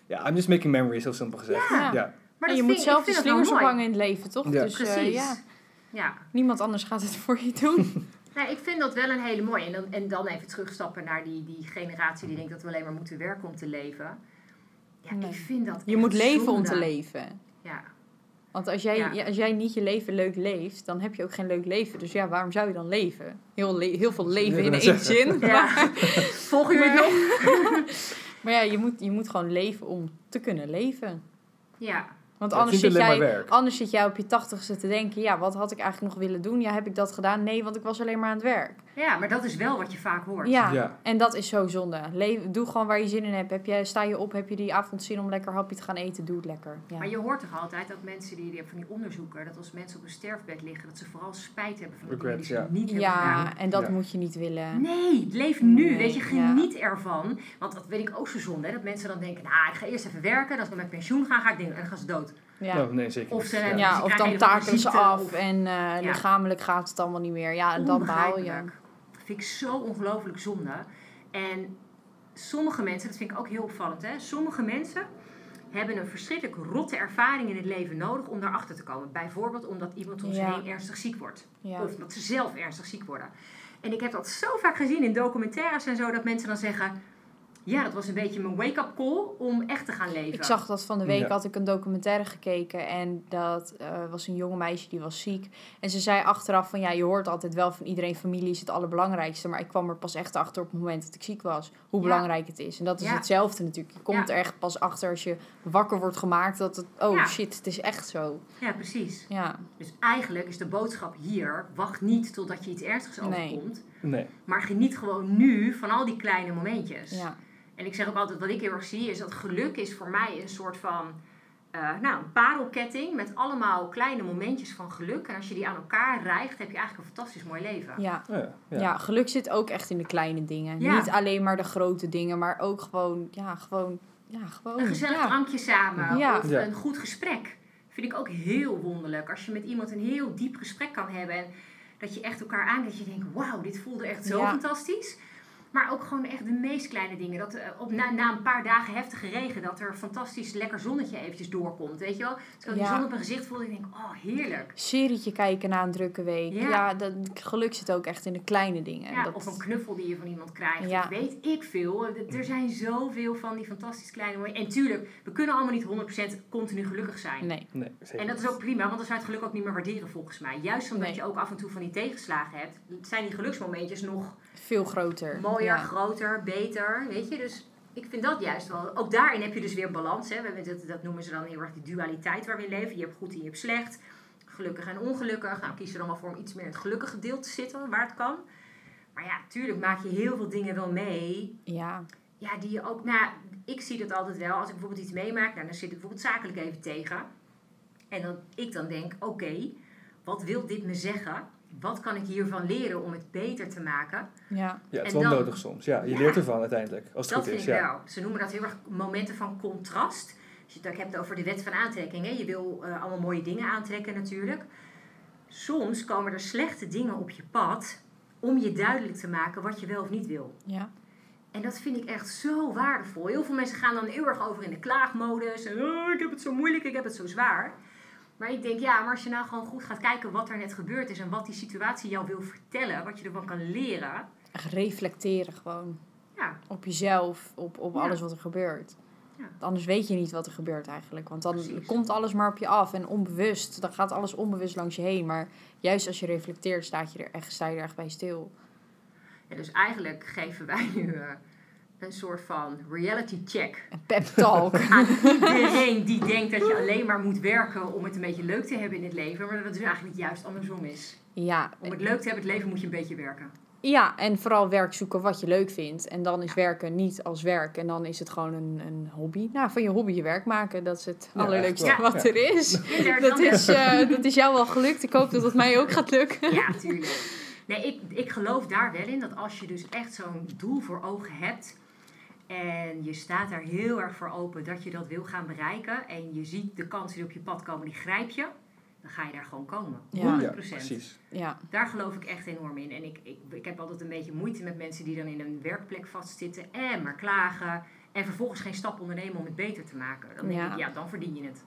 ja, I'm just making memories, heel simpel gezegd. Ja. ja. Maar En je vind, moet zelf de slingers ophangen in het leven, toch? Ja. Dus eh, Precies. ja, Ja. niemand anders gaat het voor je doen. Nou, ik vind dat wel een hele mooie. En dan, en dan even terugstappen naar die, die generatie die denkt dat we alleen maar moeten werken om te leven. Ja, Nee. ik vind dat Je moet leven om te leven. Ja. Want als jij, Ja. als jij niet je leven leuk leeft, dan heb je ook geen leuk leven. Dus ja, waarom zou je dan leven? Heel, le- heel veel leven in één zeggen. zin. ja. Maar, Volgen jullie het nog? maar ja, je moet, je moet gewoon leven om te kunnen leven. Ja. Want anders, zit jij, werk. anders zit jij op je tachtigste te denken... ja, wat had ik eigenlijk nog willen doen? Ja, heb ik dat gedaan? Nee, want ik was alleen maar aan het werk. Ja, maar dat is wel wat je vaak hoort. Ja, Ja. en dat is zo zonde. Leef, doe gewoon waar je zin in hebt. Heb je, sta je op, heb je die avond zin om lekker hapje te gaan eten? Doe het lekker. Ja. Maar je hoort toch altijd dat mensen die, die hebben van die onderzoeken, dat als mensen op een sterfbed liggen, dat ze vooral spijt hebben van de dingen die Regrets, ze ja. niet hebben gedaan. Ja, en dat Ja. moet je niet willen. Nee, leef nu. Nee, weet je, ja. geniet ervan. Want dat weet ik ook zo zonde. Hè? Dat mensen dan denken, nou, ik ga eerst even werken. En als ik dan met pensioen ga, ga ik dingen. En dan gaan ze dood. Ja. Nou, nee, zeker Of ze- Ja. Ja, ze of krijgen dan takelen ze af of- en eh, lichamelijk gaat het allemaal niet meer. Ja, en dan baal je. Dat vind ik zo ongelooflijk zonde. En sommige mensen, dat vind ik ook heel opvallend, hè? sommige mensen hebben een verschrikkelijk rotte ervaring in het leven nodig om daarachter te komen. Bijvoorbeeld omdat iemand om Ja. heen ernstig ziek wordt. Ja. Of dat ze zelf ernstig ziek worden. En ik heb dat zo vaak gezien in documentaires en zo, dat mensen dan zeggen... Ja, dat was een beetje mijn wake-up call om echt te gaan leven. Ik zag dat van de week, Ja. had ik een documentaire gekeken en dat eh, was een jonge meisje die was ziek. En ze zei achteraf van ja, je hoort altijd wel van iedereen, familie is het allerbelangrijkste. Maar ik kwam er pas echt achter op het moment dat ik ziek was, hoe Ja. belangrijk het is. En dat is Ja. hetzelfde natuurlijk. Je komt Ja. er echt pas achter als je wakker wordt gemaakt dat het, oh Ja. shit, het is echt zo. Ja, precies. Ja, Dus eigenlijk is de boodschap hier, wacht niet totdat je iets ernstigs overkomt. Nee. Maar geniet gewoon nu van al die kleine momentjes. ja, En ik zeg ook altijd, wat ik heel erg zie, is dat geluk is voor mij een soort van... eh, nou, een parelketting met allemaal kleine momentjes van geluk. En als je die aan elkaar rijgt, heb je eigenlijk een fantastisch mooi leven. ja. Ja, ja. Ja, geluk zit ook echt in de kleine dingen. Ja. Niet alleen maar de grote dingen, maar ook gewoon, ja, gewoon, ja, gewoon. Een gezellig ja. drankje samen Ja. of Ja. een goed gesprek. Vind ik ook heel wonderlijk. Als je met iemand een heel diep gesprek kan hebben. En dat je echt elkaar aankijkt. Dat je denkt, wauw, dit voelde echt zo Ja. fantastisch. Maar ook gewoon echt de meest kleine dingen. Dat eh, op, na, na een paar dagen heftige regen, dat er fantastisch lekker zonnetje eventjes doorkomt. Weet je wel? Als ik ook die Ja. zon op mijn gezicht voelde, ik denk oh heerlijk. serietje kijken na een drukke week. Ja. Ja, dat, geluk zit ook echt in de kleine dingen. Ja, dat, of een knuffel die je van iemand krijgt. Ja. Weet ik veel. Er zijn zoveel van die fantastisch kleine mooie. En tuurlijk, we kunnen allemaal niet 100% continu gelukkig zijn. Nee, Nee, zeker En dat is ook prima, want dan zou je het geluk ook niet meer waarderen volgens mij. Juist omdat Nee. je ook af en toe van die tegenslagen hebt, zijn die geluksmomentjes nog veel groter. Mooier, Ja. groter, beter. Weet je, dus ik vind dat juist wel. Ook daarin heb je dus weer balans. Hè. Dat, dat noemen ze dan heel erg die dualiteit waar we in leven. Je hebt goed en je hebt slecht. Gelukkig en ongelukkig. Nou, kies er dan wel voor om iets meer in het gelukkige deel te zitten, waar het kan. Maar ja, tuurlijk maak je heel veel dingen wel mee Ja, ja, die je ook, nou, ik zie dat altijd wel. Als ik bijvoorbeeld iets meemaak, nou, dan zit ik bijvoorbeeld zakelijk even tegen. En dan ik dan denk, oké, wat wil dit me zeggen? Wat kan ik hiervan leren om het beter te maken? ja, Ja, het is wel dan- nodig soms. Ja, je Ja. leert ervan uiteindelijk. Als het dat goed vind is. ik Ja. wel. Ze noemen dat heel erg momenten van contrast. Als je het hebt over de wet van aantrekking. Hè? Je wil eh, allemaal mooie dingen aantrekken natuurlijk. Soms komen er slechte dingen op je pad om je duidelijk te maken wat je wel of niet wil. ja. En dat vind ik echt zo waardevol. Heel veel mensen gaan dan heel erg over in de klaagmodus. En, oh, ik heb het zo moeilijk, ik heb het zo zwaar. Maar ik denk, ja, maar als je nou gewoon goed gaat kijken wat er net gebeurd is... en wat die situatie jou wil vertellen, wat je ervan kan leren... Echt reflecteren gewoon. Ja, Op jezelf, op, op Ja. alles wat er gebeurt. Ja. Anders weet je niet wat er gebeurt eigenlijk. Want dan Precies. komt alles maar op je af. En onbewust, dan gaat alles onbewust langs je heen. Maar juist als je reflecteert, staat je er echt, sta je er echt bij stil. en dus eigenlijk geven wij nu eh, een soort van reality check... Een pep talk. aan iedereen die denkt dat je alleen maar moet werken... om het een beetje leuk te hebben in het leven. Maar dat het dus eigenlijk juist andersom is. ja, Om het leuk te hebben, het leven moet je een beetje werken. Ja, en vooral werk zoeken wat je leuk vindt. En dan is werken niet als werk. En dan is het gewoon een, een hobby. Nou, van je hobby je werk maken, dat is het Ja, allerleukste wat er is. Dat is, eh, dat is jou wel gelukt. Ik hoop dat het mij ook gaat lukken. Ja, tuurlijk. Nee, ik, ik geloof daar wel in dat als je dus echt zo'n doel voor ogen hebt. En je staat daar heel erg voor open dat je dat wil gaan bereiken. En je ziet de kansen die op je pad komen, die grijp je. Dan ga je daar gewoon komen. 100%. Ja. Ja, precies. Ja, Daar geloof ik echt enorm in. En ik, ik, ik heb altijd een beetje moeite met mensen die dan in een werkplek vastzitten. En maar klagen. En vervolgens geen stap ondernemen om het beter te maken. Dan denk Ja. ik, ja, dan verdien je het.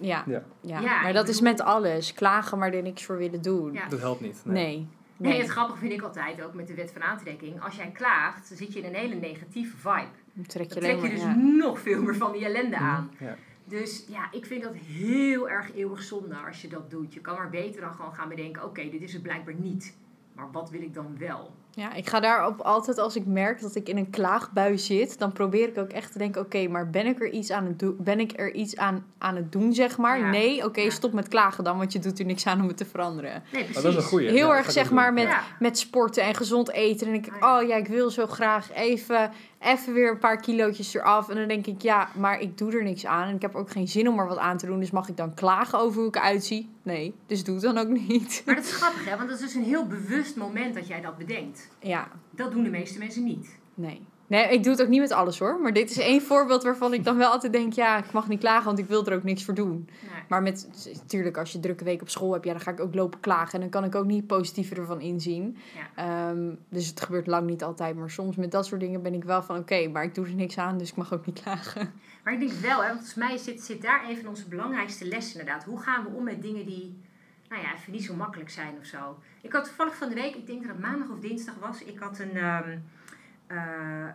ja, Ja. ja. Ja, maar dat is met alles. Klagen, maar er niks voor willen doen. Ja. Dat helpt niet. Nee. Nee, Nee, het grappige vind ik altijd ook met de wet van aantrekking. Als jij klaagt, dan zit je in een hele negatieve vibe. dan trek je Dan alleen trek je maar... dus ja. nog veel meer van die ellende aan. Ja. Dus ja, ik vind dat heel erg eeuwig zonde als je dat doet. Je kan maar beter dan gewoon gaan bedenken, oké, dit is het blijkbaar niet. Maar wat wil ik dan wel? Ja, ik ga daarop altijd als ik merk dat ik in een klaagbui zit, dan probeer ik ook echt te denken: oké, maar ben ik er iets aan het doen? Ben ik er iets aan, aan het doen, zeg maar? Ja. Nee, oké, Ja. stop met klagen dan, want je doet er niks aan om het te veranderen. Nee, precies. Maar dat is een goeie. Heel Ja, erg zeg maar met, Ja. met sporten en gezond eten. En dan denk ik, Ah, ja. oh ja, ik wil zo graag even, even weer een paar kilootjes eraf. En dan denk ik, ja, maar ik doe er niks aan. En ik heb ook geen zin om er wat aan te doen. Dus mag ik dan klagen over hoe ik eruit zie? Nee, dus doe het dan ook niet. Maar dat is grappig, hè? Want dat is dus een heel bewust moment dat jij dat bedenkt. Ja, Dat doen de meeste mensen niet. nee. Nee, ik doe het ook niet met alles hoor. Maar dit is één voorbeeld waarvan ik dan wel altijd denk... ja, ik mag niet klagen, want ik wil er ook niks voor doen. Nee. Maar met, natuurlijk, als je een drukke week op school hebt... ja, dan ga ik ook lopen klagen. En dan kan ik ook niet positiever ervan inzien. Ehm, dus het gebeurt lang niet altijd. Maar soms met dat soort dingen ben ik wel van... oké, maar ik doe er niks aan, dus ik mag ook niet klagen. Maar ik denk wel, hè, want volgens mij zit, zit daar een van onze belangrijkste lessen inderdaad. Hoe gaan we om met dingen die, nou ja, even niet zo makkelijk zijn of zo. Ik had toevallig van de week, ik denk dat het maandag of dinsdag was, ik had een, ehm, eh,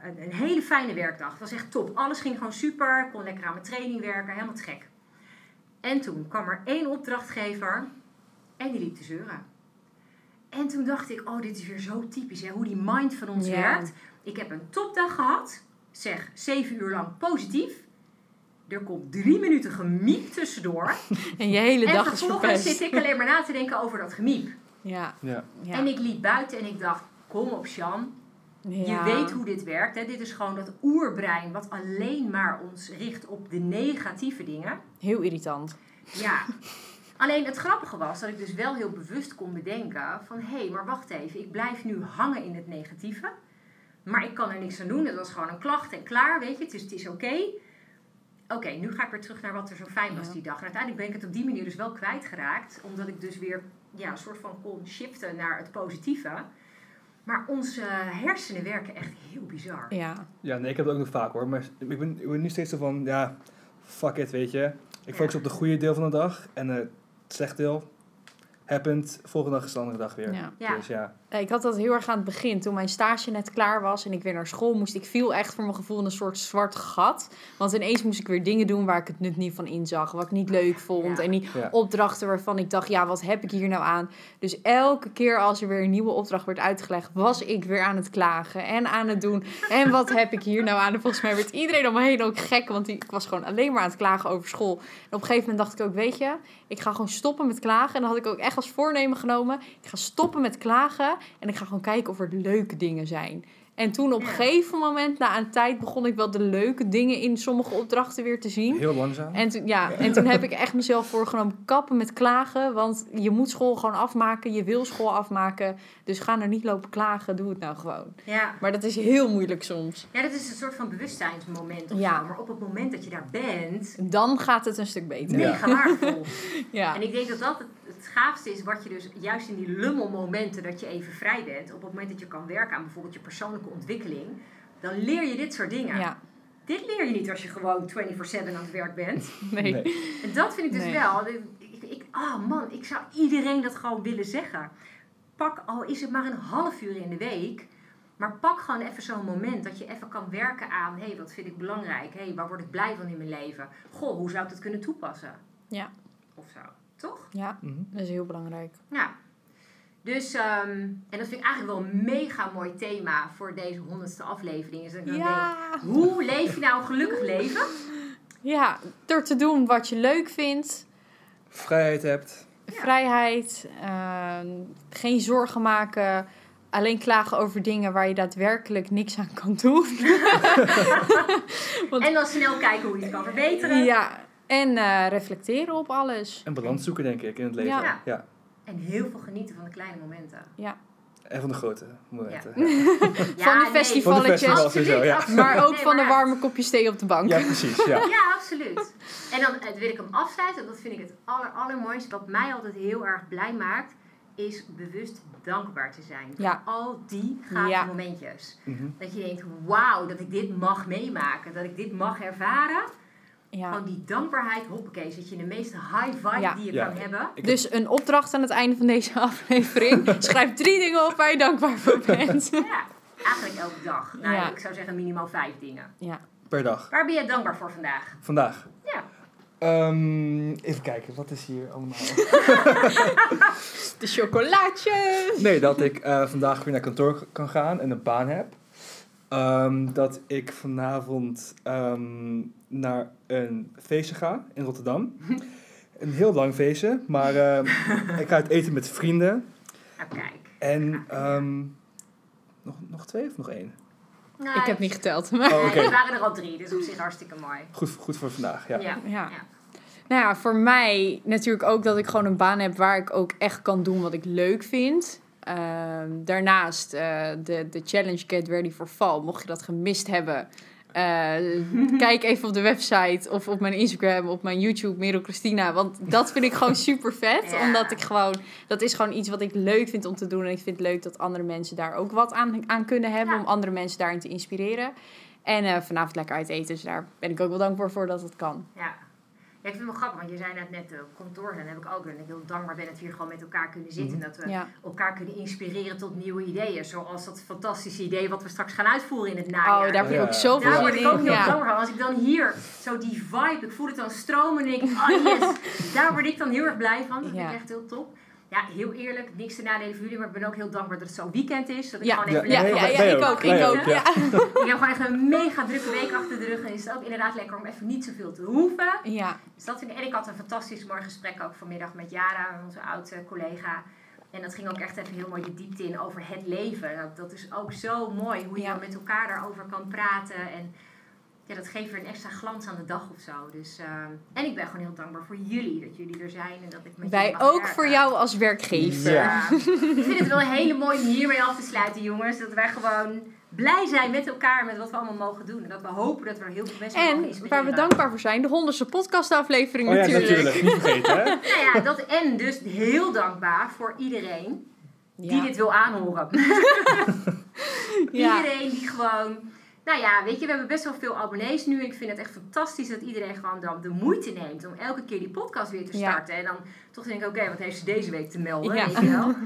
een, een hele fijne werkdag. Het was echt top. Alles ging gewoon super. Ik kon lekker aan mijn training werken, helemaal te gek. En toen kwam er één opdrachtgever en die liep te zeuren. En toen dacht ik, oh, dit is weer zo typisch, hè, hoe die mind van ons Ja. werkt. Ik heb een topdag gehad, zeg zeven uur lang positief. Er komt drie minuten gemiep tussendoor. En je hele en dag is vervolgens verpest. zit ik alleen maar na te denken over dat gemiep. Ja, Ja. ja. En ik liep buiten en ik dacht, kom op Sjan, je weet hoe dit werkt. Hè? Dit is gewoon dat oerbrein wat alleen maar ons richt op de negatieve dingen. Heel irritant. Ja. Alleen het grappige was dat ik dus wel heel bewust kon bedenken van... hé, hey, maar wacht even, ik blijf nu hangen in het negatieve. Maar ik kan er niks aan doen. Het was gewoon een klacht en klaar, weet je. Het is, het is oké. Oké, nu ga ik weer terug naar wat er zo fijn was die dag. En uiteindelijk ben ik het op die manier dus wel kwijtgeraakt. Omdat ik dus weer ja, een soort van kon shiften naar het positieve. Maar onze hersenen werken echt heel bizar. Ja. Ja, nee, ik heb het ook nog vaak hoor. Maar ik ben, ik ben nu steeds zo van, ja, fuck it, weet je. Ik focus Ja. op de goede deel van de dag. En eh, het slechte deel, happened. Volgende dag is de andere dag weer. Ja. Ja. Dus ja. Ja, Ik had dat heel erg aan het begin. Toen mijn stage net klaar was en ik weer naar school moest. Ik viel echt voor mijn gevoel in een soort zwart gat. Want ineens moest ik weer dingen doen waar ik het nut niet van inzag. Wat ik niet leuk vond. Ja. En die Ja. opdrachten waarvan ik dacht, ja, wat heb ik hier nou aan? Dus elke keer als er weer een nieuwe opdracht werd uitgelegd, was ik weer aan het klagen en aan het doen. En wat heb ik hier nou aan? En volgens mij werd iedereen om me heen ook gek, want die- ik was gewoon alleen maar aan het klagen over school. En op een gegeven moment dacht ik ook, weet je, ik ga gewoon stoppen met klagen. En dan had ik ook echt als voornemen genomen, ik ga stoppen met klagen en ik ga gewoon kijken of er leuke dingen zijn. En toen op een Ja. gegeven moment, na een tijd, begon ik wel de leuke dingen in sommige opdrachten weer te zien. Heel langzaam. En toen, ja, en toen heb ik echt mezelf voorgenomen kappen met klagen. Want je moet school gewoon afmaken. Je wil school afmaken. Dus ga er niet lopen klagen. Doe het nou gewoon. Ja. Maar dat is heel moeilijk soms. ja, dat is een soort van bewustzijnsmoment of Ja. zo. Maar op het moment dat je daar bent, Dan gaat het een stuk beter. Ja. mega waardevol. Ja. En ik denk dat dat het, gaafste is wat je dus juist in die lummelmomenten dat je even vrij bent, op het moment dat je kan werken aan bijvoorbeeld je persoonlijke ontwikkeling, dan leer je dit soort dingen. Ja. Dit leer je niet als je gewoon 24/7 aan het werk bent. Nee. Nee. En dat vind ik dus Nee. wel. Ik, ik, ah man, ik zou iedereen dat gewoon willen zeggen. Pak, al is het maar een half uur in de week. Maar pak gewoon even zo'n moment dat je even kan werken aan... hé, hey, wat vind ik belangrijk? Hé, hey, waar word ik blij van in mijn leven? Goh, hoe zou ik dat kunnen toepassen? Ja. Of zo, toch? Ja, Mhm. dat is heel belangrijk. Ja. Dus, ehm, en dat vind ik eigenlijk wel een mega mooi thema voor deze honderdste aflevering. Is dat ik dan Ja. denk, hoe leef je nou een gelukkig leven? Ja, door te doen wat je leuk vindt. Vrijheid hebt. Vrijheid. ehm, geen zorgen maken. Alleen klagen over dingen waar je daadwerkelijk niks aan kan doen. Want- En dan snel kijken hoe je het kan verbeteren. Ja, en eh, reflecteren op alles. En balans zoeken, denk ik, in het leven. Ja. Ja. En heel veel genieten van de kleine momenten. En van de grote momenten. Ja. Ja, Van de nee. festival. Van de Balletjes. festivals sowieso, ja. absoluut. Maar ook Nee, van maar echt. warme kopje thee op de bank. Ja, precies. Ja. Ja, absoluut. En dan eh, wil ik hem afsluiten. Dat vind ik het aller, allermooiste. Wat mij altijd heel erg blij maakt. Is bewust dankbaar te zijn. Ja. Voor al die gave Ja. momentjes. Mhm. Dat je denkt, wauw, dat ik dit mag meemaken. Dat ik dit mag ervaren. Ja. Gewoon die dankbaarheid, hoppakee, zit je in de meeste high vibe Ja. die je Ja. kan hebben. Dus een opdracht aan het einde van deze aflevering. Schrijf drie dingen op waar je dankbaar voor bent. Ja, eigenlijk elke dag. Nou, Ja. ik zou zeggen minimaal vijf dingen. Ja. per dag. Waar ben je dankbaar voor vandaag? Vandaag. Ja. Ehm, even kijken, wat is hier allemaal? De chocolaatjes. Nee, dat ik eh, vandaag weer naar kantoor kan gaan en een baan heb. Ehm, dat ik vanavond ehm, naar een feestje ga in Rotterdam. Een heel lang feestje, maar ehm, ik ga het eten met vrienden. Nou, kijk. En ehm, nog, nog twee of nog één? Nou, Ik heb niet geteld. Maar... Oh, Nee, oké. er waren er al drie, dus op zich hartstikke mooi. Goed, goed voor vandaag, ja. Ja. Ja. Nou ja, voor mij natuurlijk ook dat ik gewoon een baan heb waar ik ook echt kan doen wat ik leuk vind. Ehm, daarnaast eh, de, de challenge Get Ready for Fall. Mocht je dat gemist hebben, eh, kijk even op de website of op mijn Instagram, op mijn YouTube, Merel Christina. Want dat vind ik gewoon super vet. Ja. Omdat ik gewoon, dat is gewoon iets wat ik leuk vind om te doen. En ik vind het leuk dat andere mensen daar ook wat aan, aan kunnen hebben. Ja. Om andere mensen daarin te inspireren. En eh, vanavond lekker uit eten. Dus daar ben ik ook wel dankbaar voor dat het kan. Ja. Ja, ik vind het wel grappig, want je zei net net uh, kantoor zijn, heb ik ook. En ik heel dankbaar ben dat we hier gewoon met elkaar kunnen zitten. En dat we Ja. elkaar kunnen inspireren tot nieuwe ideeën. Zoals dat fantastische idee wat we straks gaan uitvoeren in het najaar. Oh, daar heb ik ook zoveel Daar word ik in. ook heel Ja. dankbaar van. Als ik dan hier zo die vibe, ik voel het dan stromen en denk ik, oh yes, daar word ik dan heel erg blij van. Dat Ja. vind ik echt heel top. Ja, heel eerlijk, niks te nadelen voor jullie, maar ik ben ook heel dankbaar dat het zo weekend is. Dat ik Ja. gewoon even Ja, lekker ja, ik ook. Ik ook. Ja. Ik heb gewoon echt een mega drukke week achter de rug. En is het ook inderdaad lekker om even niet zoveel te hoeven. Ja. Dus dat vind ik, en ik had een fantastisch mooi gesprek ook vanmiddag met Jara, onze oude collega. En dat ging ook echt even heel mooi de diepte in over het leven. Dat, dat is ook zo mooi hoe je met elkaar daarover kan praten. En ja, dat geeft weer een extra glans aan de dag of zo. Dus, ehm, en ik ben gewoon heel dankbaar voor jullie, dat jullie er zijn en dat ik met Wij ook werken. voor jou als werkgever. Ja. Ik vind het wel een hele mooie om hiermee af te sluiten, jongens. Dat wij gewoon blij zijn met elkaar, met wat we allemaal mogen doen. En dat we hopen dat we er heel veel mensen mogen En waar we dankbaar voor zijn, de honderdste podcastaflevering Oh ja, natuurlijk. natuurlijk. Niet vergeten, hè? Nou ja, dat en dus heel dankbaar voor iedereen die Ja. dit wil aanhoren. Ja. Iedereen die gewoon... Nou ja, weet je, we hebben best wel veel abonnees nu. Ik vind het echt fantastisch dat iedereen gewoon dan de moeite neemt om elke keer die podcast weer te Ja. starten. En dan toch denk ik, oké, wat heeft ze deze week te melden? Ja. Weet je wel?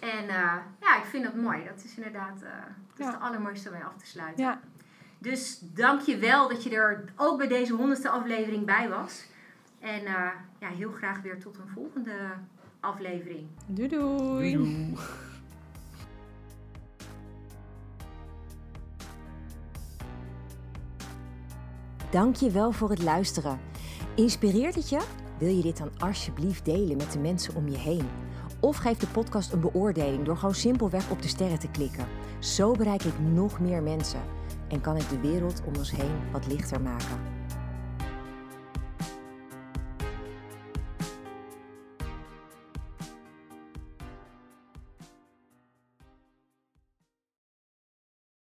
En eh, ja, ik vind dat mooi. Dat is inderdaad eh, dat is Ja. de allermooiste om mee af te sluiten. Ja. Dus dank je wel dat je er ook bij deze honderdste aflevering bij was. En eh, ja, heel graag weer tot een volgende aflevering. Doei doei. Doei. Dank je wel voor het luisteren. Inspireert het je? Wil je dit dan alsjeblieft delen met de mensen om je heen? Of geef de podcast een beoordeling door gewoon simpelweg op de sterren te klikken. Zo bereik ik nog meer mensen en kan ik de wereld om ons heen wat lichter maken.